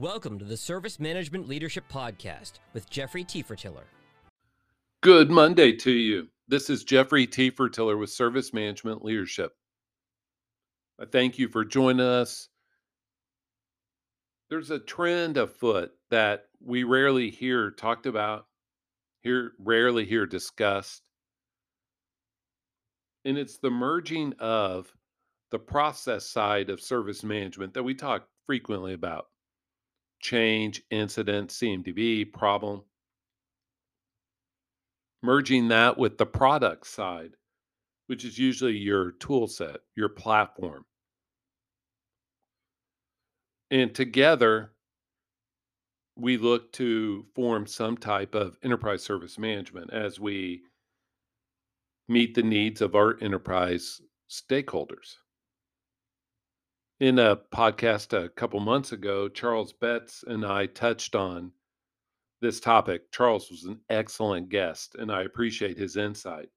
Welcome to the Service Management Leadership Podcast with Jeffrey Tefertiller. Good Monday to you. This is Jeffrey Tefertiller with Service Management Leadership. I thank you for joining us. There's a trend afoot that we rarely hear talked about, here rarely hear discussed. And it's the merging of the process side of service management that we talk frequently about change, incident, CMDB, problem. Merging that with the product side, which is usually your tool set, your platform. And together, we look to form some type of enterprise service management as we meet the needs of our enterprise stakeholders in a podcast a couple months ago, Charles Betz and I touched on this topic. Charles was an excellent guest, and I appreciate his insight.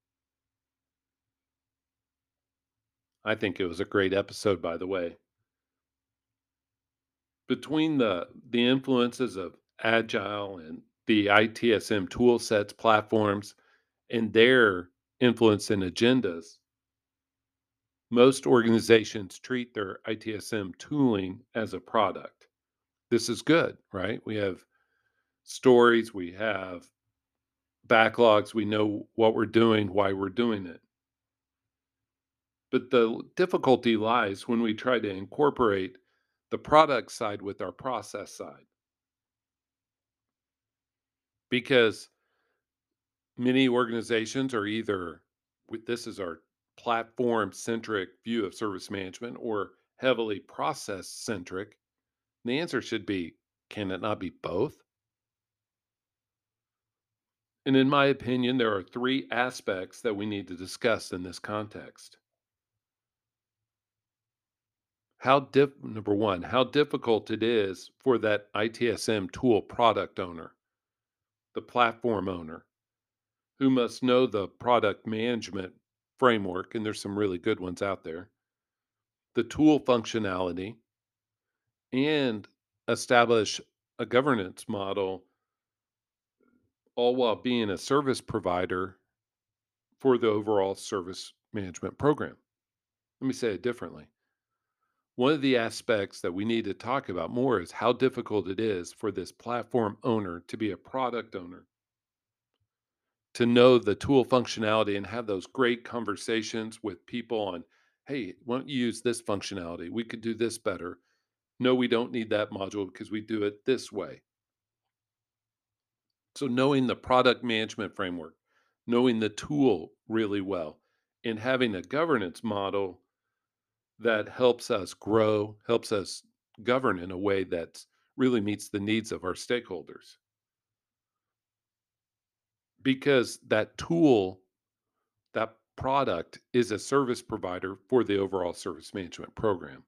I think it was a great episode, by the way. Between the the influences of agile and the ITSM tool sets, platforms, and their influence and agendas, most organizations treat their ITSM tooling as a product. This is good, right? We have stories, we have backlogs, we know what we're doing, why we're doing it. But the difficulty lies when we try to incorporate the product side with our process side. Because many organizations are either this is our platform centric view of service management or heavily process centric? The answer should be can it not be both? And in my opinion, there are three aspects that we need to discuss in this context. How diff- number one, how difficult it is for that ITSM tool product owner, the platform owner, who must know the product management framework, and there's some really good ones out there, the tool functionality, and establish a governance model, all while being a service provider for the overall service management program. Let me say it differently. One of the aspects that we need to talk about more is how difficult it is for this platform owner to be a product owner to know the tool functionality and have those great conversations with people on, hey, why don't you use this functionality? We could do this better. No, we don't need that module because we do it this way. So, knowing the product management framework, knowing the tool really well, and having a governance model that helps us grow, helps us govern in a way that really meets the needs of our stakeholders because that tool, that product is a service provider for the overall service management program.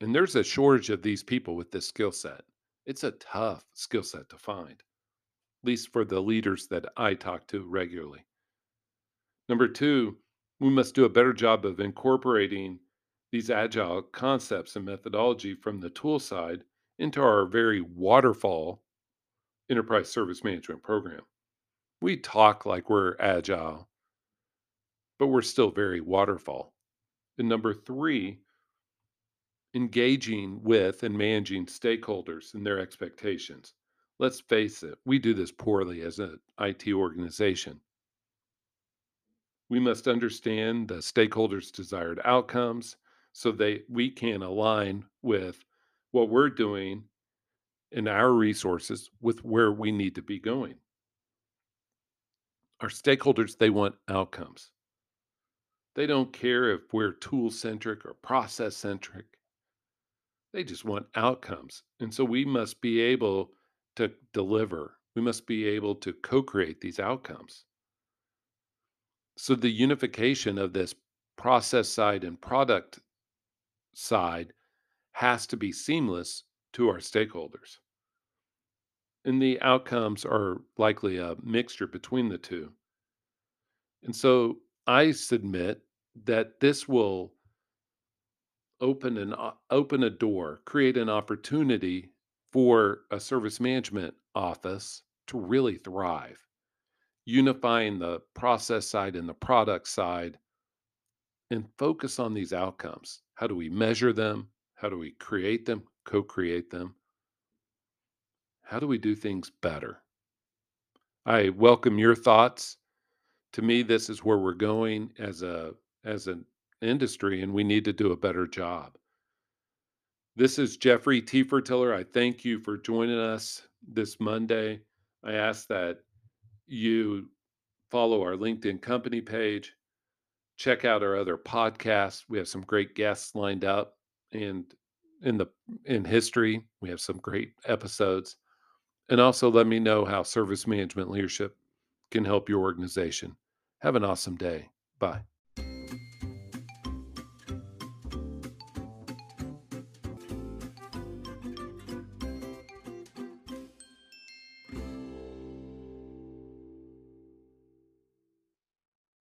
And there's a shortage of these people with this skill set. It's a tough skill set to find, at least for the leaders that I talk to regularly. Number two, we must do a better job of incorporating these agile concepts and methodology from the tool side into our very waterfall enterprise service management program we talk like we're agile, but we're still very waterfall. And number three, engaging with and managing stakeholders and their expectations. Let's face it, we do this poorly as an IT organization. We must understand the stakeholders' desired outcomes so that we can align with what we're doing and our resources with where we need to be going our stakeholders they want outcomes. They don't care if we're tool centric or process centric they just want outcomes and so we must be able to deliver. We must be able to co-create these outcomes. So the unification of this process side and product side has to be seamless to our stakeholders and the outcomes are likely a mixture between the two. And so I submit that this will open an open a door, create an opportunity for a service management office to really thrive, unifying the process side and the product side and focus on these outcomes. How do we measure them? How do we create them, co create them? How do we do things better? I welcome your thoughts. To me, this is where we're going as a as an industry, and we need to do a better job. This is Jeffrey Tefertiller. I thank you for joining us this Monday. I ask that you follow our LinkedIn company page, check out our other podcasts. We have some great guests lined up, and in the in history, we have some great episodes. And also let me know how service management leadership can help your organization. Have an awesome day. Bye.